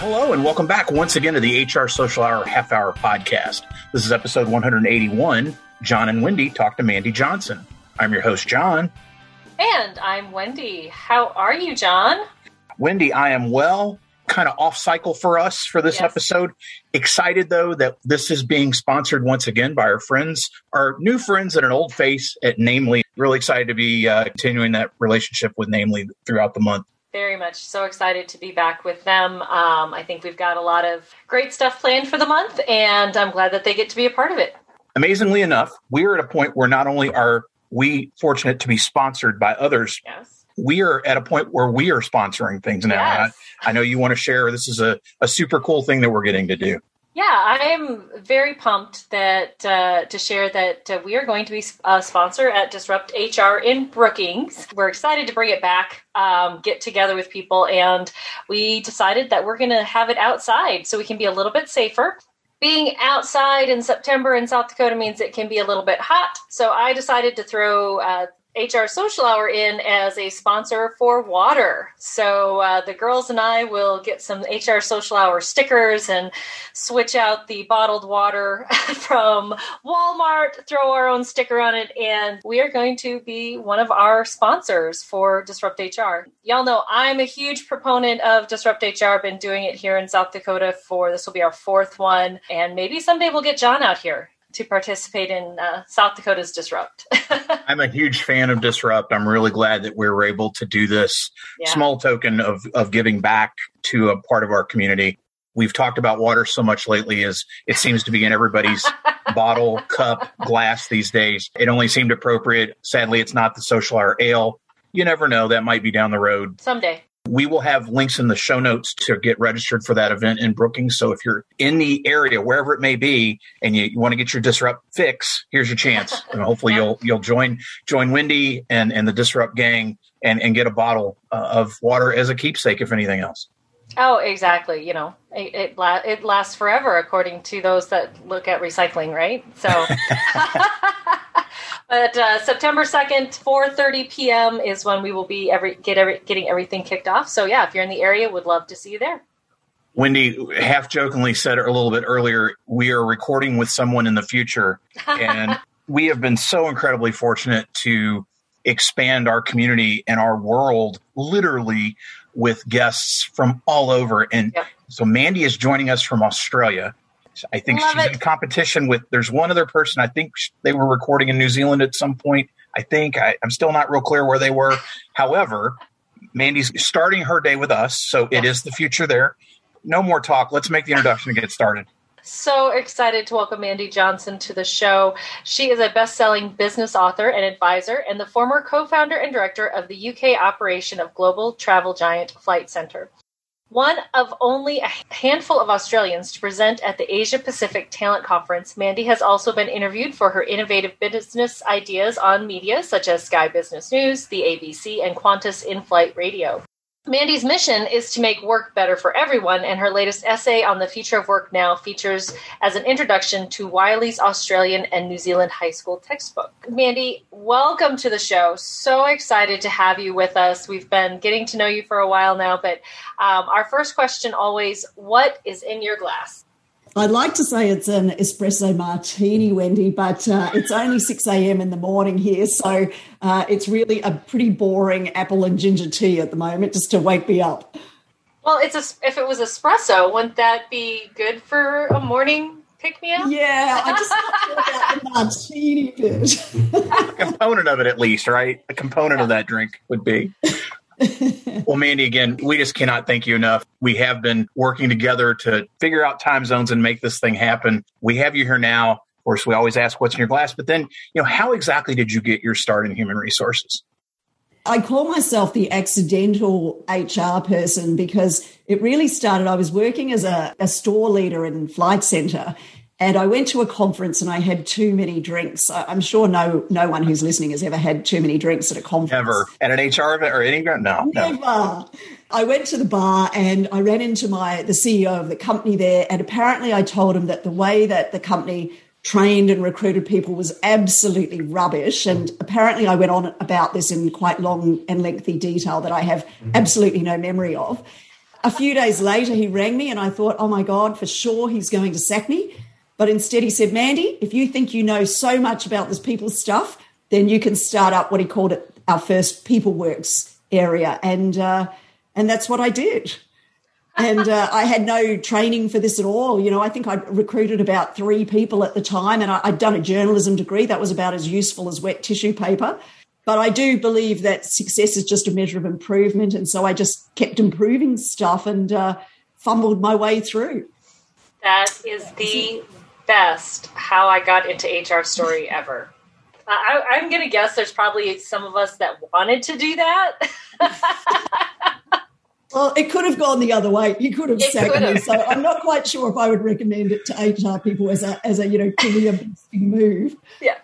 Hello, and welcome back once again to the HR Social Hour Half Hour Podcast. This is episode 181. Jon and Wendy talk to Mandy Johnson. I'm your host, Jon. And I'm Wendy. How are you, Jon? Wendy, I am well, kind of off cycle for us for this yes. episode. Excited, though, that this is being sponsored once again by our friends, our new friends and an old face at Namely. Really excited to be uh, continuing that relationship with Namely throughout the month. Very much so excited to be back with them. Um, I think we've got a lot of great stuff planned for the month, and I'm glad that they get to be a part of it. Amazingly enough, we're at a point where not only are we fortunate to be sponsored by others, yes. we are at a point where we are sponsoring things now. Yes. I, I, know you want to share. This is a, a super cool thing that we're getting to do. Yeah, I am very pumped that uh, to share that uh, we are going to be a sponsor at Disrupt HR in Brookings. We're excited to bring it back, um, get together with people, and we decided that we're going to have it outside so we can be a little bit safer being outside in September in South Dakota means it can be a little bit hot. So I decided to throw uh, HR Social Hour in as a sponsor for water. So uh, the girls and I will get some HR Social Hour stickers and switch out the bottled water from Walmart, throw our own sticker on it, and we are going to be one of our sponsors for Disrupt HR. Y'all know I'm a huge proponent of Disrupt HR. I've been doing it here in South Dakota for this will be our fourth one, and maybe someday we'll get Jon out here to participate in uh, South Dakota's Disrupt. I'm a huge fan of Disrupt. I'm really glad that we were able to do this yeah. small token of, of giving back to a part of our community. We've talked about water so much lately as it seems to be in everybody's bottle, cup, glass these days. It only seemed appropriate. Sadly, it's not the social hour ale. You never know. That might be down the road. Someday. We will have links in the show notes to get registered for that event in Brookings. So if you're in the area, wherever it may be, and you, you want to get your disrupt fix, here's your chance. And hopefully you'll you'll join join Wendy and and the disrupt gang and and get a bottle uh, of water as a keepsake, if anything else. Oh, exactly. You know, it it, la- it lasts forever, according to those that look at recycling, right? So. But uh, September second, four thirty p.m. is when we will be every get every, getting everything kicked off. So yeah, if you're in the area, would love to see you there. Wendy half jokingly said a little bit earlier, we are recording with someone in the future, and we have been so incredibly fortunate to expand our community and our world literally with guests from all over. And yep. so Mandy is joining us from Australia. I think Love she's it. in competition with. There's one other person. I think they were recording in New Zealand at some point. I think I, am still not real clear where they were. However, Mandy's starting her day with us, so it is the future there. No more talk. Let's make the introduction and get started. So excited to welcome Mandy Johnson to the show. She is a best selling business author and advisor, and the former co founder and director of the UK operation of global travel giant Flight Centre. One of only a handful of Australians to present at the Asia Pacific Talent Conference, Mandy has also been interviewed for her innovative business ideas on media such as Sky Business News, the ABC, and Qantas in flight radio. Mandy's mission is to make work better for everyone, and her latest essay on the future of work now features as an introduction to Wiley's Australian and New Zealand high school textbook. Mandy, welcome to the show. So excited to have you with us. We've been getting to know you for a while now, but um, our first question always what is in your glass? I'd like to say it's an espresso martini, Wendy, but uh, it's only 6 a.m. in the morning here. So uh, it's really a pretty boring apple and ginger tea at the moment just to wake me up. Well, it's a, if it was espresso, wouldn't that be good for a morning pick me up? Yeah, I just about the martini bit. a component of it, at least, right? A component yeah. of that drink would be. well, Mandy, again, we just cannot thank you enough. We have been working together to figure out time zones and make this thing happen. We have you here now. Of course, we always ask what's in your glass, but then, you know, how exactly did you get your start in human resources? I call myself the accidental HR person because it really started. I was working as a, a store leader in Flight Centre and I went to a conference and I had too many drinks. I'm sure no no one who's listening has ever had too many drinks at a conference. Ever at an HR event or any no, never. No. I went to the bar and I ran into my the CEO of the company there, and apparently I told him that the way that the company trained and recruited people was absolutely rubbish. And apparently I went on about this in quite long and lengthy detail that I have mm-hmm. absolutely no memory of. a few days later, he rang me and I thought, oh my God, for sure he's going to sack me. But instead, he said, Mandy, if you think you know so much about this people's stuff, then you can start up what he called it our first people works area. And, uh, and that's what I did. And uh, I had no training for this at all. You know, I think I recruited about three people at the time, and I, I'd done a journalism degree that was about as useful as wet tissue paper. But I do believe that success is just a measure of improvement. And so I just kept improving stuff and uh, fumbled my way through. That is the best how I got into HR story ever. I, am going to guess there's probably some of us that wanted to do that. well, it could have gone the other way. You could have sacked me. So I'm not quite sure if I would recommend it to HR people as a as a you know career boosting move. Yeah,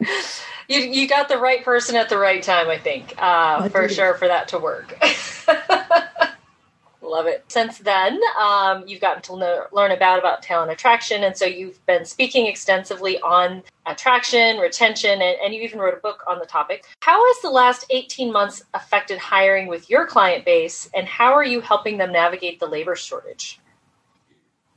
you you got the right person at the right time. I think uh, I for did. sure for that to work. Love it. Since then, um, you've gotten to know, learn about about talent attraction, and so you've been speaking extensively on attraction, retention, and, and you even wrote a book on the topic. How has the last 18 months affected hiring with your client base, and how are you helping them navigate the labor shortage?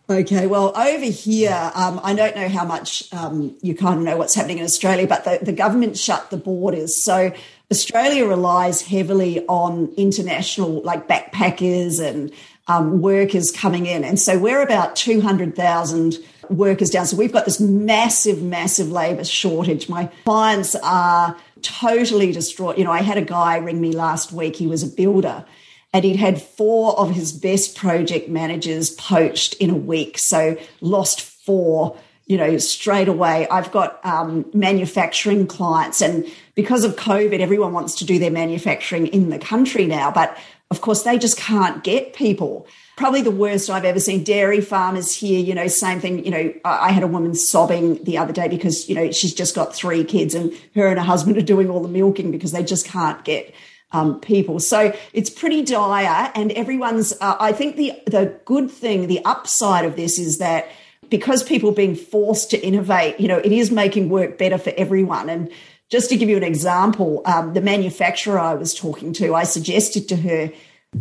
Okay, well, over here, um, I don't know how much um, you kind of know what's happening in Australia, but the, the government shut the borders. So Australia relies heavily on international, like backpackers and um, workers coming in. And so we're about 200,000 workers down. So we've got this massive, massive labour shortage. My clients are totally distraught. You know, I had a guy ring me last week, he was a builder and he'd had four of his best project managers poached in a week. So lost four, you know, straight away. I've got um, manufacturing clients, and because of COVID, everyone wants to do their manufacturing in the country now, but of course, they just can't get people. Probably the worst I've ever seen. Dairy farmers here, you know, same thing. You know, I had a woman sobbing the other day because, you know, she's just got three kids and her and her husband are doing all the milking because they just can't get um, people. So it's pretty dire, and everyone's. Uh, I think the the good thing, the upside of this is that because people being forced to innovate, you know, it is making work better for everyone. And just to give you an example, um, the manufacturer I was talking to, I suggested to her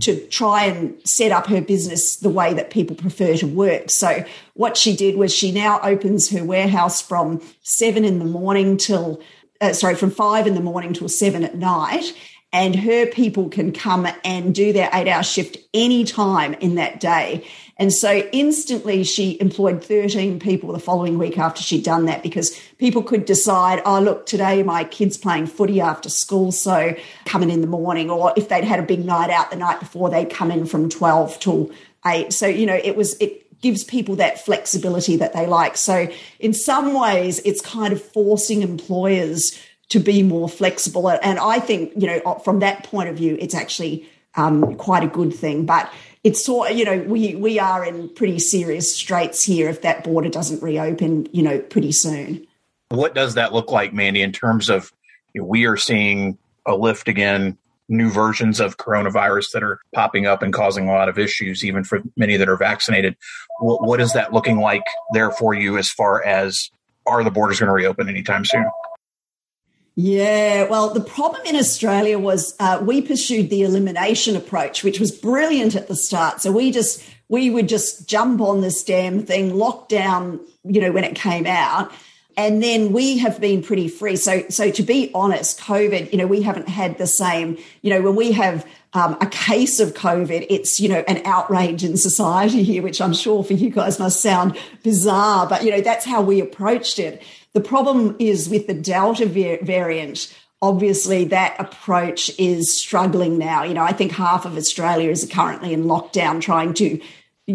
to try and set up her business the way that people prefer to work. So what she did was she now opens her warehouse from seven in the morning till uh, sorry from five in the morning till seven at night and her people can come and do their eight hour shift anytime in that day. And so instantly she employed 13 people the following week after she'd done that because people could decide, oh, look, today my kid's playing footy after school, so come in in the morning. Or if they'd had a big night out the night before, they'd come in from 12 till 8. So, you know, it was, it gives people that flexibility that they like. So in some ways, it's kind of forcing employers to be more flexible. And I think, you know, from that point of view, it's actually um, quite a good thing. But it's sort you know, we, we are in pretty serious straits here if that border doesn't reopen, you know, pretty soon. What does that look like, Mandy, in terms of you know, we are seeing a lift again, new versions of coronavirus that are popping up and causing a lot of issues, even for many that are vaccinated. What, what is that looking like there for you as far as are the borders going to reopen anytime soon? Yeah, well, the problem in Australia was uh, we pursued the elimination approach, which was brilliant at the start. So we just we would just jump on this damn thing, lock down, you know, when it came out, and then we have been pretty free. So, so to be honest, COVID, you know, we haven't had the same. You know, when we have um, a case of COVID, it's you know an outrage in society here, which I'm sure for you guys must sound bizarre, but you know that's how we approached it. The problem is with the Delta variant, obviously that approach is struggling now. You know, I think half of Australia is currently in lockdown trying to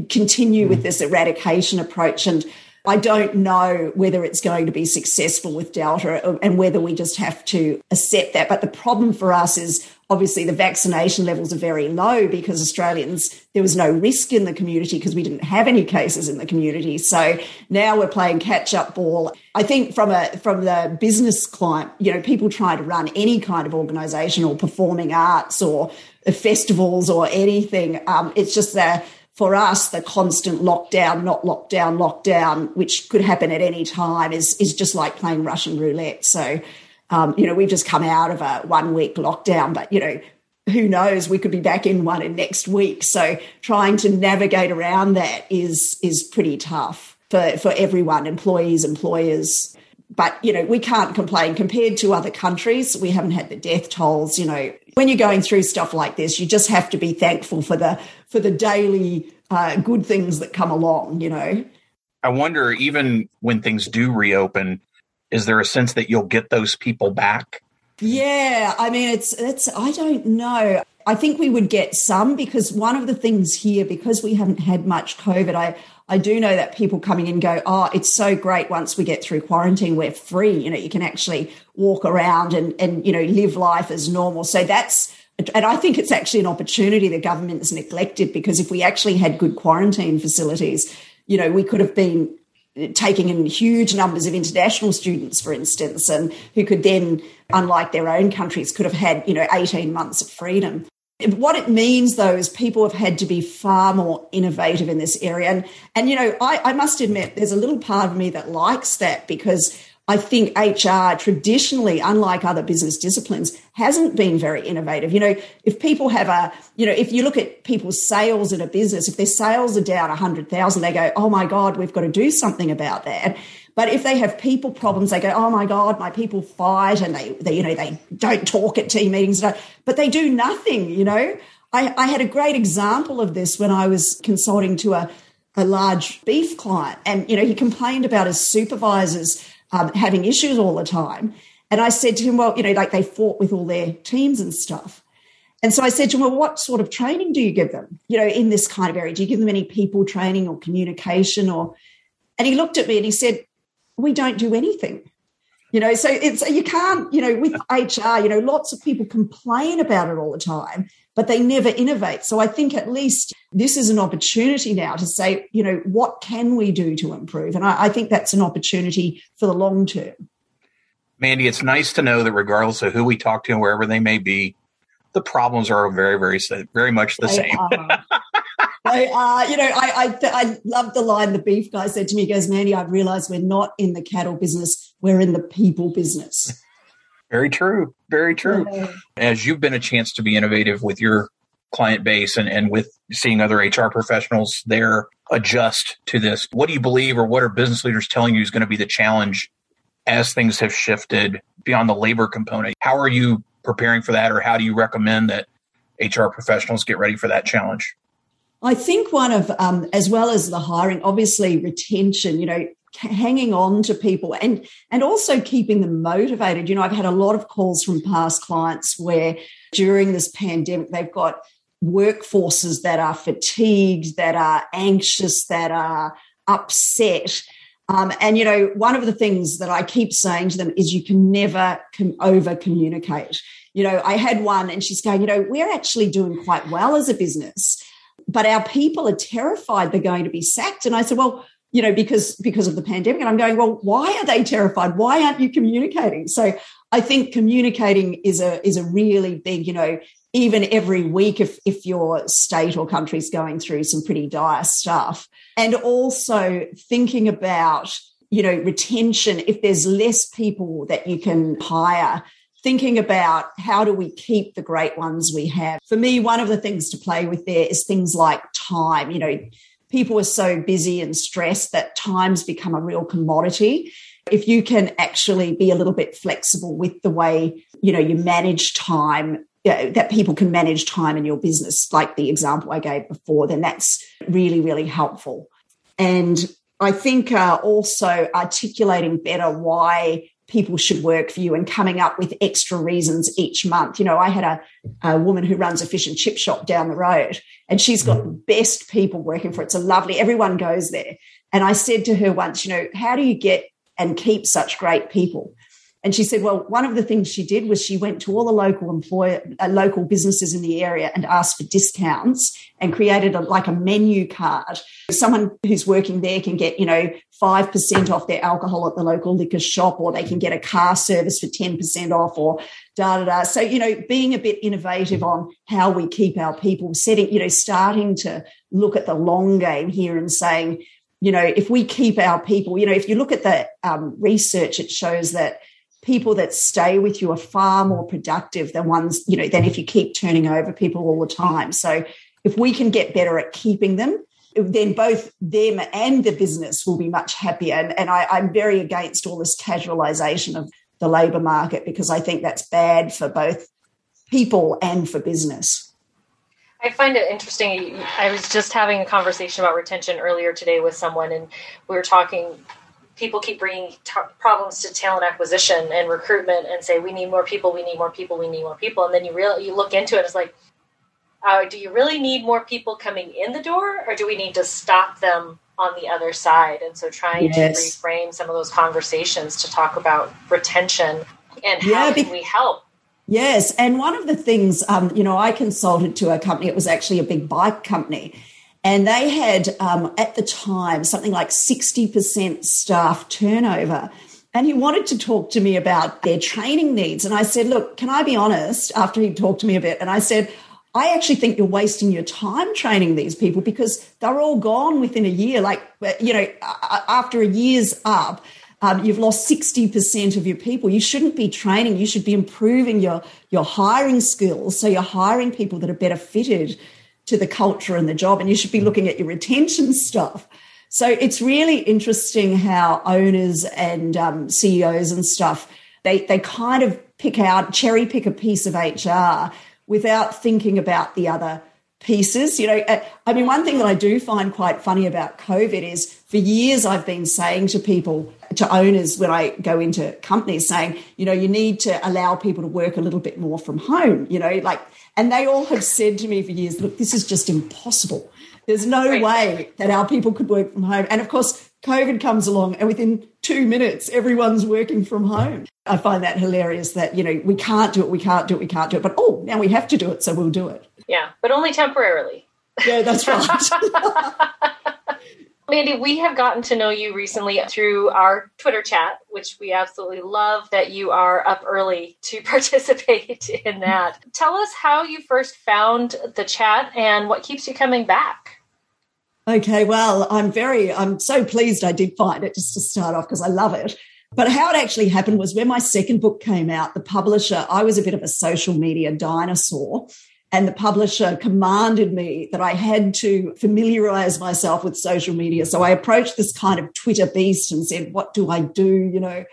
continue with mm. this eradication approach. And I don't know whether it's going to be successful with Delta uh, and whether we just have to accept that. But the problem for us is obviously the vaccination levels are very low because Australians, there was no risk in the community because we didn't have any cases in the community. So now we're playing catch up ball. I think from a from the business client, you know, people try to run any kind of organisation or performing arts or festivals or anything. Um, it's just that for us, the constant lockdown, not lockdown, lockdown, which could happen at any time, is is just like playing Russian roulette. So, um, you know, we've just come out of a one week lockdown, but you know, who knows? We could be back in one in next week. So trying to navigate around that is is pretty tough for for everyone employees employers. But you know we can't complain. Compared to other countries we haven't had the death tolls you know. When you're going through stuff like this you just have to be thankful for the for the daily uh, good things that come along you know. I wonder even when things do reopen is there a sense that you'll get those people back yeah, I mean, it's it's. I don't know. I think we would get some because one of the things here, because we haven't had much COVID, I I do know that people coming in go, oh, it's so great once we get through quarantine, we're free. You know, you can actually walk around and and you know live life as normal. So that's and I think it's actually an opportunity the government has neglected because if we actually had good quarantine facilities, you know, we could have been taking in huge numbers of international students, for instance, and who could then, unlike their own countries, could have had, you know, 18 months of freedom. What it means, though, is people have had to be far more innovative in this area. And, and you know, I, I must admit, there's a little part of me that likes that because I think HR traditionally, unlike other business disciplines, hasn't been very innovative. You know, if people have a, you know, if you look at people's sales in a business, if their sales are down 100,000, they go, oh my God, we've got to do something about that. But if they have people problems, they go, oh my God, my people fight and they, they you know, they don't talk at team meetings, but they do nothing, you know. I, I had a great example of this when I was consulting to a, a large beef client and, you know, he complained about his supervisors um, having issues all the time. And I said to him, well, you know, like they fought with all their teams and stuff. And so I said to him, well, what sort of training do you give them, you know, in this kind of area? Do you give them any people training or communication or, and he looked at me and he said, we don't do anything. You know, so it's, you can't, you know, with HR, you know, lots of people complain about it all the time, but they never innovate. So I think at least this is an opportunity now to say, you know, what can we do to improve? And I, I think that's an opportunity for the long term. Mandy, it's nice to know that regardless of who we talk to and wherever they may be, the problems are very, very, very much the they same. They are. You know, I, I I love the line the beef guy said to me. He goes, Mandy, I've realised we're not in the cattle business; we're in the people business. Very true. Very true. Yeah. As you've been a chance to be innovative with your client base and, and with seeing other HR professionals there adjust to this, what do you believe or what are business leaders telling you is going to be the challenge as things have shifted beyond the labor component. How are you preparing for that, or how do you recommend that HR professionals get ready for that challenge? I think one of, um, as well as the hiring, obviously retention, you know, hanging on to people and and also keeping them motivated you know i've had a lot of calls from past clients where during this pandemic they've got workforces that are fatigued that are anxious that are upset um, and you know, one of the things that I keep saying to them is you can never com- over communicate. You know, I had one, and she's going, you know, we're actually doing quite well as a business, but our people are terrified they're going to be sacked. And I said, well, you know, because because of the pandemic, and I'm going, well, why are they terrified? Why aren't you communicating? So I think communicating is a is a really big, you know, even every week if if your state or country is going through some pretty dire stuff and also thinking about you know retention if there's less people that you can hire thinking about how do we keep the great ones we have for me one of the things to play with there is things like time you know people are so busy and stressed that time's become a real commodity if you can actually be a little bit flexible with the way you know you manage time that people can manage time in your business, like the example I gave before, then that's really, really helpful. And I think uh, also articulating better why people should work for you and coming up with extra reasons each month. You know, I had a, a woman who runs a fish and chip shop down the road, and she's got the best people working for it. It's a lovely, everyone goes there. And I said to her once, you know, how do you get and keep such great people? And she said, well, one of the things she did was she went to all the local employer, uh, local businesses in the area and asked for discounts and created a, like a menu card. Someone who's working there can get, you know, 5% off their alcohol at the local liquor shop, or they can get a car service for 10% off or da da da. So, you know, being a bit innovative on how we keep our people setting, you know, starting to look at the long game here and saying, you know, if we keep our people, you know, if you look at the um, research, it shows that people that stay with you are far more productive than ones, you know, than if you keep turning over people all the time. So if we can get better at keeping them, then both them and the business will be much happier. And, and I, I'm very against all this casualization of the labour market because I think that's bad for both people and for business. I find it interesting. I was just having a conversation about retention earlier today with someone, and we were talking. People keep bringing t- problems to talent acquisition and recruitment, and say we need more people, we need more people, we need more people, and then you really you look into it. It's like uh, do you really need more people coming in the door or do we need to stop them on the other side and so trying yes. to reframe some of those conversations to talk about retention and how yeah, can we help yes and one of the things um, you know i consulted to a company it was actually a big bike company and they had um, at the time something like 60% staff turnover and he wanted to talk to me about their training needs and i said look can i be honest after he talked to me a bit and i said I actually think you're wasting your time training these people because they're all gone within a year. Like, you know, after a year's up, um, you've lost 60% of your people. You shouldn't be training. You should be improving your, your hiring skills. So you're hiring people that are better fitted to the culture and the job. And you should be looking at your retention stuff. So it's really interesting how owners and um, CEOs and stuff, they, they kind of pick out, cherry pick a piece of HR without thinking about the other pieces. You know, uh, I mean, one thing that I do find quite funny about COVID is for years I've been saying to people, to owners when I go into companies, saying, you know, you need to allow people to work a little bit more from home, you know, like, and they all have said to me for years, look, this is just impossible. There's no right. way that our people could work from home. And of course, COVID comes along and within two minutes, everyone's working from home. I find that hilarious that, you know, we can't do it, we can't do it, we can't do it. But oh, now we have to do it, so we'll do it. Yeah, but only temporarily. Yeah, that's right. Mandy, we have gotten to know you recently through our Twitter chat, which we absolutely love that you are up early to participate in that. Tell us how you first found the chat and what keeps you coming back. Okay, well, I'm very, I'm so pleased I did find it just to start off because I love it. But how it actually happened was when my second book came out, the publisher, I was a bit of a social media dinosaur, and the publisher commanded me that I had to familiarize myself with social media. So I approached this kind of Twitter beast and said, What do I do? You know,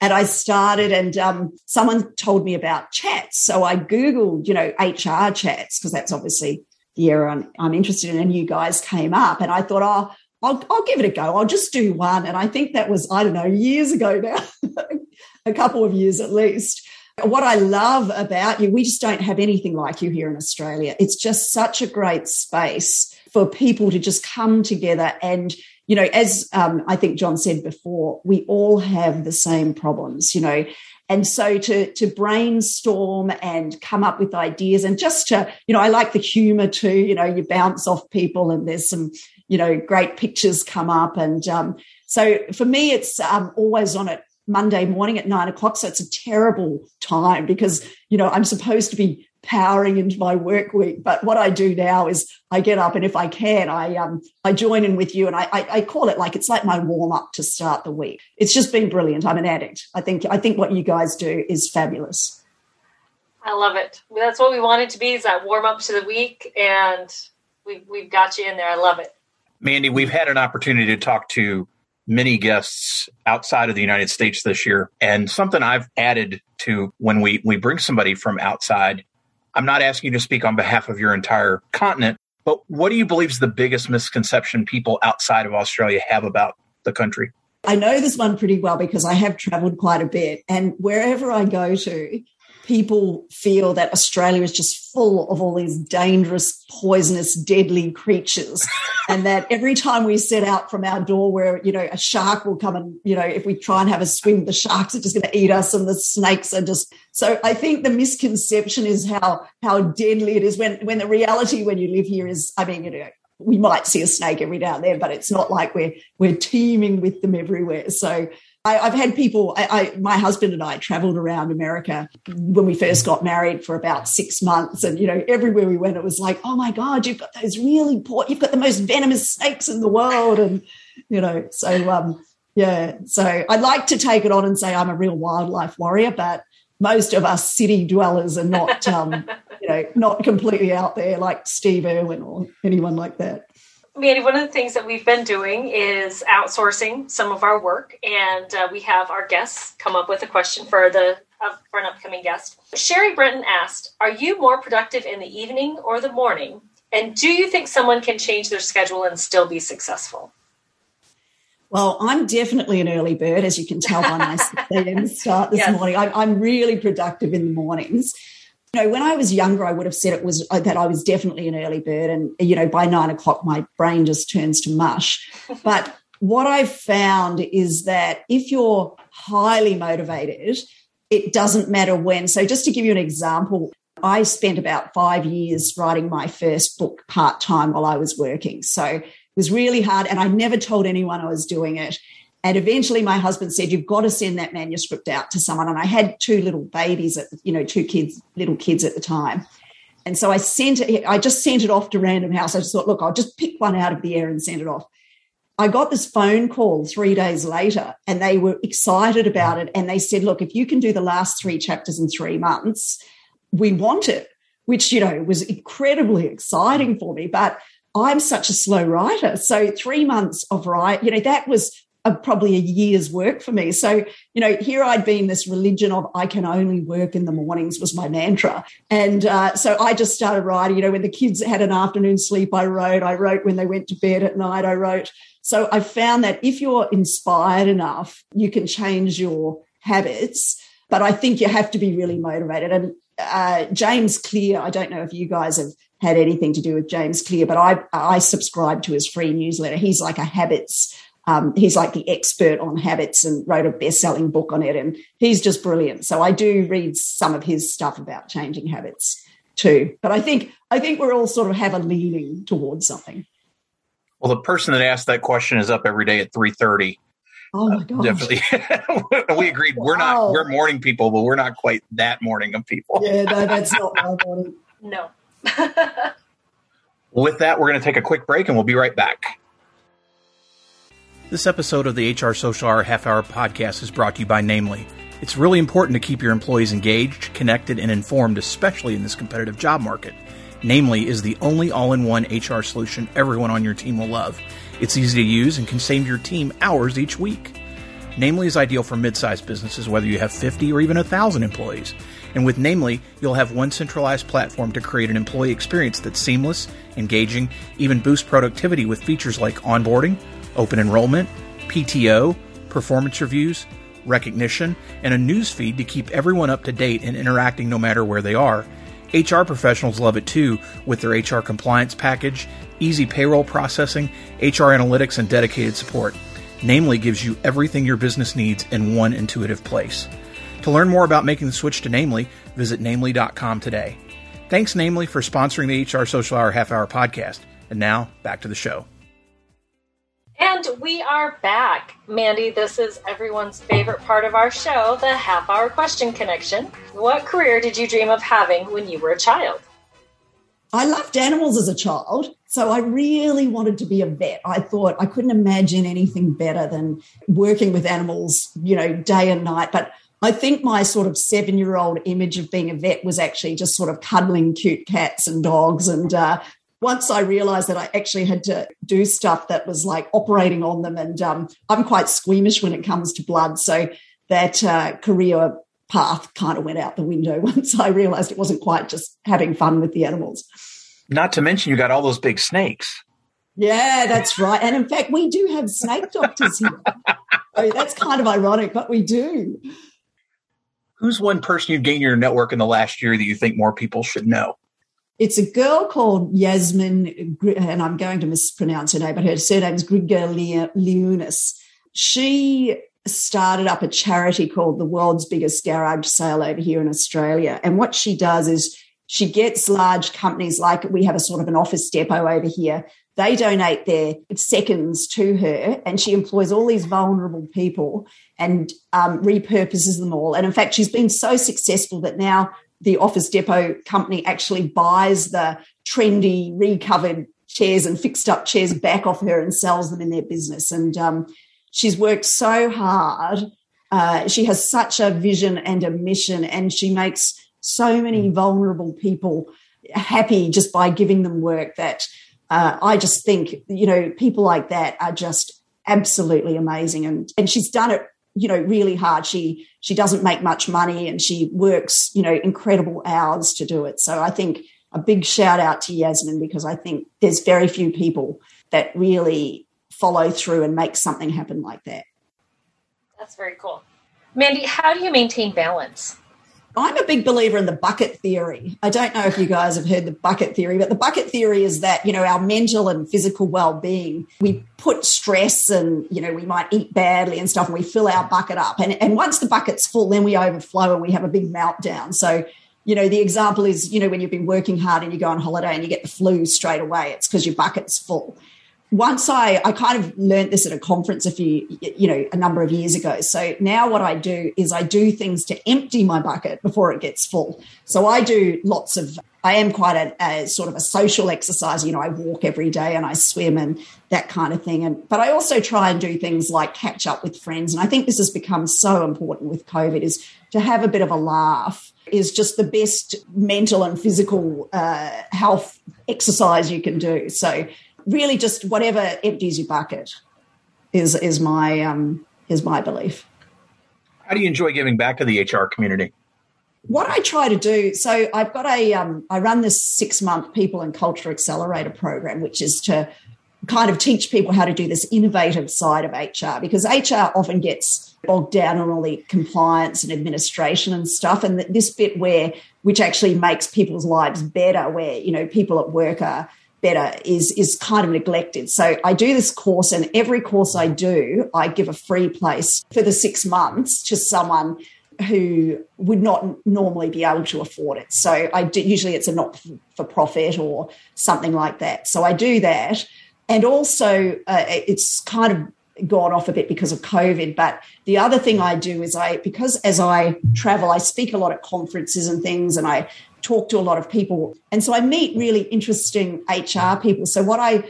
and I started, and um, someone told me about chats. So I Googled, you know, HR chats, because that's obviously the area I'm, I'm, interested in. And you guys came up, and I thought, oh, I'll, I'll give it a go. I'll just do one. And I think that was, I don't know, years ago now, a couple of years at least. What I love about you, we just don't have anything like you here in Australia. It's just such a great space for people to just come together and you know, as um, I think Jon said before, we all have the same problems, you know, and so to to brainstorm and come up with ideas and just to you know i like the humor too you know you bounce off people and there's some you know great pictures come up and um, so for me it's um, always on at monday morning at nine o'clock so it's a terrible time because you know i'm supposed to be powering into my work week. But what I do now is I get up and if I can, I um I join in with you and I I, I call it like it's like my warm up to start the week. It's just been brilliant. I'm an addict. I think I think what you guys do is fabulous. I love it. That's what we want it to be is that warm up to the week and we've we've got you in there. I love it. Mandy, we've had an opportunity to talk to many guests outside of the United States this year. And something I've added to when we, we bring somebody from outside I'm not asking you to speak on behalf of your entire continent, but what do you believe is the biggest misconception people outside of Australia have about the country? I know this one pretty well because I have traveled quite a bit. And wherever I go to, people feel that Australia is just full of all these dangerous, poisonous, deadly creatures. and that every time we set out from our door where, you know, a shark will come and, you know, if we try and have a swim, the sharks are just going to eat us and the snakes are just. So I think the misconception is how, how deadly it is when, when the reality when you live here is, I mean, you know, we might see a snake every now and then, but it's not like we're, we're teeming with them everywhere. So I, have had people, I, I, my husband and I traveled around America when we first got married for about six months. And, you know, everywhere we went, it was like, oh my God, you've got those really poor, you've got the most venomous snakes in the world. And, you know, so, um, Yeah. So I'd like to take it on and say I'm a real wildlife warrior, but most of us city dwellers are not, um, you know, not completely out there like Steve Irwin or anyone like that. Mandy, one of the things that we've been doing is outsourcing some of our work, and uh, we have our guests come up with a question for the uh, for an upcoming guest. Sherry Brenton asked, "Are you more productive in the evening or the morning? And do you think someone can change their schedule and still be successful?" Well, I'm definitely an early bird, as you can tell by my 6 a.m. start this yes. morning. I'm, I'm really productive in the mornings. You know, when I was younger, I would have said it was uh, that I was definitely an early bird, and you know, by nine o'clock, my brain just turns to mush. But what I've found is that if you're highly motivated, it doesn't matter when. So, just to give you an example, I spent about five years writing my first book part time while I was working. So, it was really hard, and I never told anyone I was doing it. And eventually my husband said, You've got to send that manuscript out to someone. And I had two little babies at, you know, two kids, little kids at the time. And so I sent it, I just sent it off to Random House. I just thought, look, I'll just pick one out of the air and send it off. I got this phone call three days later and they were excited about it. And they said, look, if you can do the last three chapters in three months, we want it, which, you know, was incredibly exciting for me. But I'm such a slow writer. So three months of write, you know, that was probably a year's work for me. So, you know, here I'd been this religion of I can only work in the mornings was my mantra. And uh, so I just started writing. You know, when the kids had an afternoon sleep, I wrote. I wrote when they went to bed at night, I wrote. So I found that if you're inspired enough, you can change your habits. But I think you have to be really motivated. And uh, James Clear, I don't know if you guys have had anything to do with James Clear, but I I subscribe to his free newsletter. He's like a habits um, he's like the expert on habits and wrote a best-selling book on it, and he's just brilliant. So I do read some of his stuff about changing habits too. But I think I think we're all sort of have a leaning towards something. Well, the person that asked that question is up every day at three thirty. Oh my god! Uh, definitely, we agreed. We're not we're morning people, but we're not quite that morning of people. Yeah, no, that's not my morning. No. With that, we're going to take a quick break, and we'll be right back. This episode of the HR Social Hour Half Hour podcast is brought to you by Namely. It's really important to keep your employees engaged, connected, and informed, especially in this competitive job market. Namely is the only all in one HR solution everyone on your team will love. It's easy to use and can save your team hours each week. Namely is ideal for mid sized businesses, whether you have 50 or even 1,000 employees. And with Namely, you'll have one centralized platform to create an employee experience that's seamless, engaging, even boost productivity with features like onboarding open enrollment, PTO, performance reviews, recognition, and a news feed to keep everyone up to date and interacting no matter where they are. HR professionals love it too with their HR compliance package, easy payroll processing, HR analytics, and dedicated support. Namely gives you everything your business needs in one intuitive place. To learn more about making the switch to Namely, visit namely.com today. Thanks, Namely, for sponsoring the HR Social Hour Half Hour podcast. And now, back to the show. And we are back. Mandy, this is everyone's favorite part of our show, the half hour question connection. What career did you dream of having when you were a child? I loved animals as a child. So I really wanted to be a vet. I thought I couldn't imagine anything better than working with animals, you know, day and night. But I think my sort of seven year old image of being a vet was actually just sort of cuddling cute cats and dogs and uh, once I realized that I actually had to do stuff that was like operating on them, and um, I'm quite squeamish when it comes to blood. So that uh, career path kind of went out the window once I realized it wasn't quite just having fun with the animals. Not to mention, you got all those big snakes. Yeah, that's right. And in fact, we do have snake doctors here. so that's kind of ironic, but we do. Who's one person you've gained your network in the last year that you think more people should know? It's a girl called Yasmin, and I'm going to mispronounce her name, but her surname is Grigaliunas. She started up a charity called the World's Biggest Garage Sale over here in Australia. And what she does is she gets large companies like we have a sort of an office depot over here. They donate their seconds to her, and she employs all these vulnerable people and um, repurposes them all. And in fact, she's been so successful that now the Office Depot company actually buys the trendy, recovered chairs and fixed up chairs back off her and sells them in their business. And um, she's worked so hard. Uh, she has such a vision and a mission, and she makes so many vulnerable people happy just by giving them work that uh, I just think, you know, people like that are just absolutely amazing. And, and she's done it, you know, really hard. She, she doesn't make much money and she works, you know, incredible hours to do it. So I think a big shout out to Yasmin because I think there's very few people that really follow through and make something happen like that. That's very cool. Mandy, how do you maintain balance? I'm a big believer in the bucket theory. I don't know if you guys have heard the bucket theory, but the bucket theory is that, you know, our mental and physical well-being, we put stress and, you know, we might eat badly and stuff and we fill our bucket up. And, and once the bucket's full, then we overflow and we have a big meltdown. So, you know, the example is, you know, when you've been working hard and you go on holiday and you get the flu straight away, it's because your bucket's full once I, I kind of learned this at a conference a few, you know, a number of years ago. So now what I do is I do things to empty my bucket before it gets full. So I do lots of, I am quite a, a sort of a social exercise. You know, I walk every day and I swim and that kind of thing. And, but I also try and do things like catch up with friends. And I think this has become so important with COVID is to have a bit of a laugh is just the best mental and physical uh, health exercise you can do. So really just whatever empties your bucket is is my um, is my belief. How do you enjoy giving back to the HR community? What I try to do, so I've got a, um, I run this six month People and Culture Accelerator program, which is to kind of teach people how to do this innovative side of HR because HR often gets bogged down on all the compliance and administration and stuff. And this bit where, which actually makes people's lives better, where, you know, people at work are better is is kind of neglected. So I do this course, and every course I do, I give a free place for the six months to someone who would not normally be able to afford it. So I do, usually it's a not for profit or something like that. So I do that, and also uh, it's kind of gone off a bit because of COVID. But the other thing I do is I because as I travel, I speak a lot at conferences and things, and I talk to a lot of people. And so I meet really interesting HR people. So what I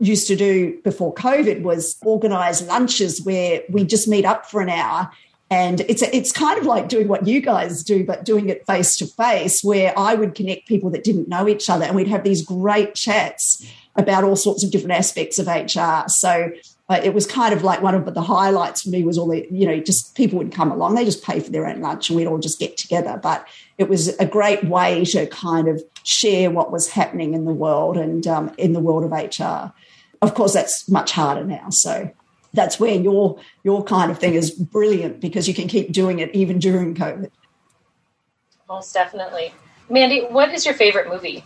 used to do before COVID was organize lunches where we just meet up for an hour. And it's a, it's kind of like doing what you guys do, but doing it face to face, where I would connect people that didn't know each other, and we'd have these great chats about all sorts of different aspects of HR. So it was kind of like one of the highlights for me was all the you know just people would come along they just pay for their own lunch and we'd all just get together. But it was a great way to kind of share what was happening in the world and um, in the world of hr of course that's much harder now. So that's where your your kind of thing is brilliant because you can keep doing it even during covid. Most definitely. Mandy what is your favorite movie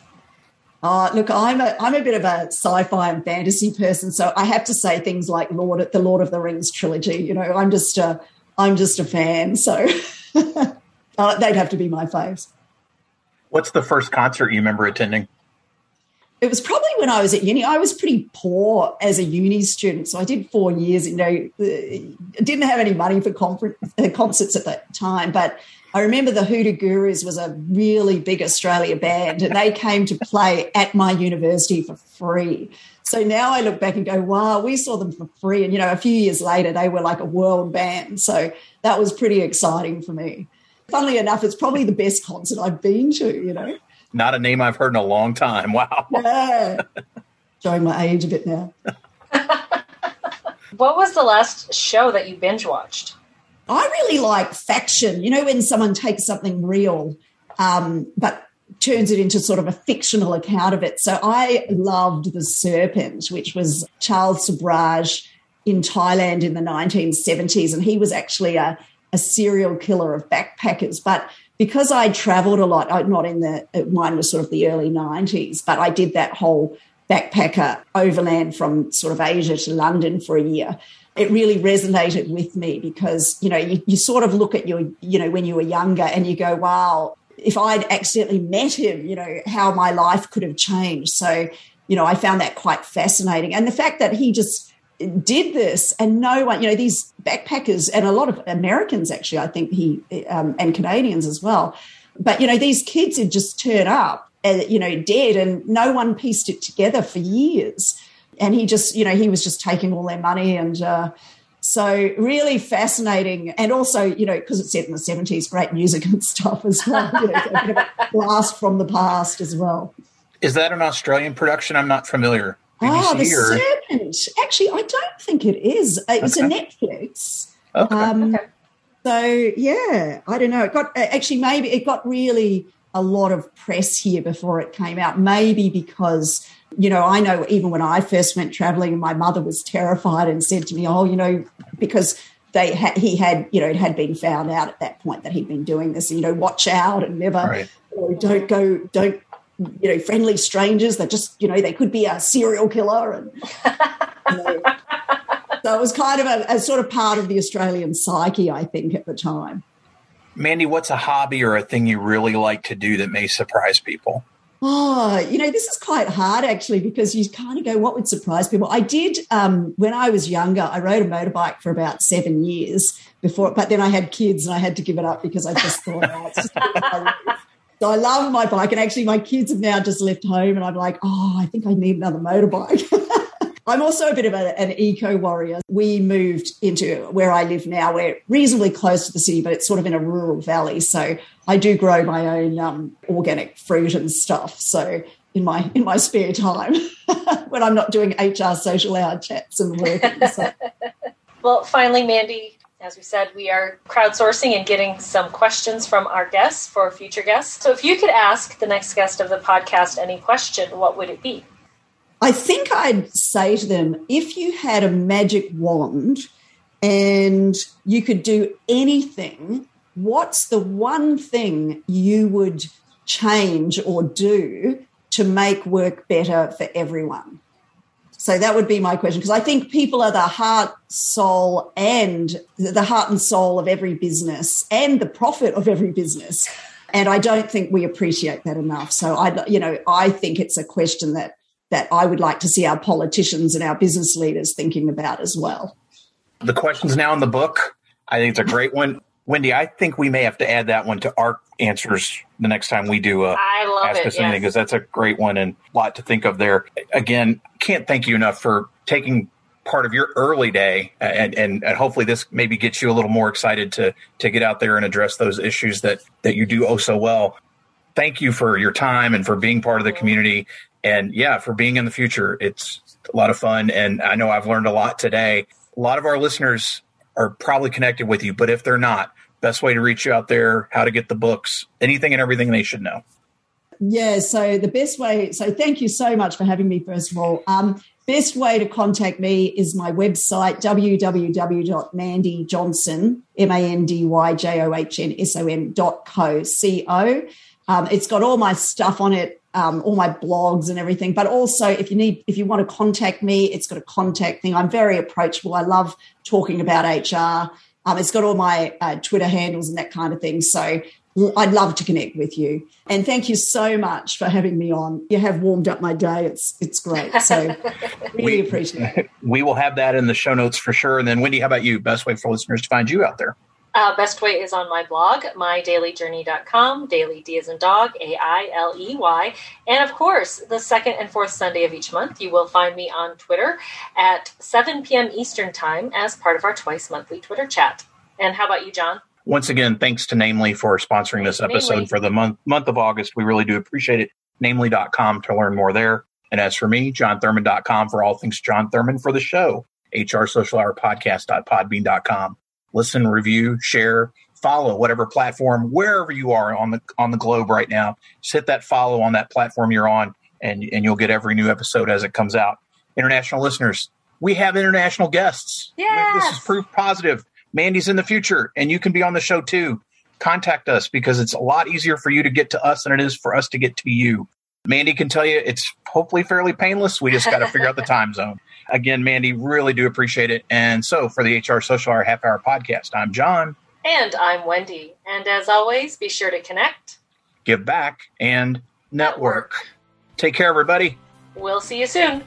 uh, look, I'm a I'm a bit of a sci-fi and fantasy person, so I have to say things like Lord the Lord of the Rings trilogy. You know, I'm just a I'm just a fan, so uh, they'd have to be my faves. What's the first concert you remember attending? It was probably when I was at uni. I was pretty poor as a uni student, so I did four years. You know, uh, didn't have any money for uh, concerts at that time, but I remember the Hoodoo Gurus was a really big Australia band, and they came to play at my university for free. So now I look back and go, wow, we saw them for free. And, you know, a few years later, they were like a world band. So that was pretty exciting for me. Funnily enough, it's probably the best concert I've been to, you know. Not a name I've heard in a long time. Wow. Yeah. Showing my age a bit now. what was the last show that you binge watched? I really like faction. You know, when someone takes something real, um, but turns it into sort of a fictional account of it. So I loved The Serpent, which was Charles Sobhraj in Thailand in the 1970s. And he was actually a, a serial killer of backpackers. But because I traveled a lot, not in the, uh, mine was sort of the early 90s, but I did that whole backpacker overland from sort of Asia to London for a year. It really resonated with me because you know you, you sort of look at your you know when you were younger and you go wow if i'd accidentally met him you know how my life could have changed. So you know i found that quite fascinating. And the fact that he just did this and no one you know these backpackers and a lot of americans actually i think he um, and canadians as well but you know these kids had just turned up and uh, you know dead and no one pieced it together for years and he just you know he was just taking all their money and uh, So really fascinating, and also you know because it's set in the seventies, great music and stuff as well. You know, a bit of a blast from the past as well. Is that an Australian production? I'm not familiar. BBC oh, the or? Serpent. Actually, I don't think it is. It was okay. a Netflix. Okay. Um, okay. So yeah, I don't know. It got uh, actually maybe it got really a lot of press here before it came out. Maybe because you know I know even when I first went traveling, my mother was terrified and said to me, "Oh, you know, because." They had, he had, you know, it had been found out at that point that he'd been doing this. You know, watch out and never, right. you know, don't go, don't you know, friendly strangers that just, you know, they could be a serial killer. And you know, so it was kind of a, a, sort of part of the Australian psyche, I think, at the time. Mandy, what's a hobby or a thing you really like to do that may surprise people? Oh, you know, this is quite hard actually because you kind of go, what would surprise people? I did, um, when I was younger, I rode a motorbike for about seven years before, but then I had kids and I had to give it up because I just thought, oh, it's just so I love my bike. And actually, my kids have now just left home, and I'm like, oh, I think I need another motorbike. I'm also a bit of a, an eco warrior. We moved into where I live now. We're reasonably close to the city, but it's sort of in a rural valley. So I do grow my own um, organic fruit and stuff. So in my in my spare time, when I'm not doing HR social hour chats and working. So. well, finally, Mandy, as we said, we are crowdsourcing and getting some questions from our guests for future guests. So if you could ask the next guest of the podcast any question, what would it be? I think I'd say to them if you had a magic wand and you could do anything, what's the one thing you would change or do to make work better for everyone? So that would be my question because I think people are the heart, soul, and the heart and soul of every business and the profit of every business. And I don't think we appreciate that enough. So I, you know, I think it's a question that that I would like to see our politicians and our business leaders thinking about as well. The question's now in the book. I think it's a great one. Wendy, I think we may have to add that one to our answers the next time we do a I love ask it, us anything because that's a great one and a lot to think of there. Again, can't thank you enough for taking part of your early day and, and, and hopefully this maybe gets you a little more excited to to get out there and address those issues that that you do oh so well. Thank you for your time and for being part of the community and yeah, for being in the future. It's a lot of fun and I know I've learned a lot today. A lot of our listeners are probably connected with you, but if they're not, best way to reach you out there, how to get the books, anything and everything they should know. Yeah, so the best way, so thank you so much for having me, first of all. Um, best way to contact me is my website, www.mandyjohnson, M-A-N-D-Y-J-O-H-N-S-O-N dot co, C-O. Um, it's got all my stuff on it, um, all my blogs and everything. But also, if you need, if you want to contact me, it's got a contact thing. I'm very approachable. I love talking about HR. Um, it's got all my uh, Twitter handles and that kind of thing. So I'd love to connect with you. And thank you so much for having me on. You have warmed up my day. It's it's great. So really we, appreciate it. We will have that in the show notes for sure. And then Wendy, how about you? Best way for listeners to find you out there? Uh, best way is on my blog, mydaileyjourney.com, Dailey D as in dog, A I L E Y. And of course, the second and fourth Sunday of each month, you will find me on Twitter at 7 p.m. Eastern Time as part of our twice monthly Twitter chat. And how about you, Jon? Once again, thanks to Namely for sponsoring this episode Namely. for the month month of August. We really do appreciate it. Namely.com to learn more there. And as for me, jonthurman.com for all things Jon Thurman for the show. HR Social Hour Podcast.podbean.com listen, review, share, follow whatever platform, wherever you are on the on the globe right now. Just hit that follow on that platform you're on, and and you'll get every new episode as it comes out. International listeners, we have international guests. Yes. This is proof positive. Mandy's in the future, and you can be on the show too. Contact us because it's a lot easier for you to get to us than it is for us to get to you. Mandy can tell you it's hopefully fairly painless. We just got to figure out the time zone. Again, Mandy, really do appreciate it. And so for the HR Social Hour Half Hour Podcast, I'm Jon. And I'm Wendy. And as always, be sure to connect, give back, and network. network. Take care, everybody. We'll see you soon.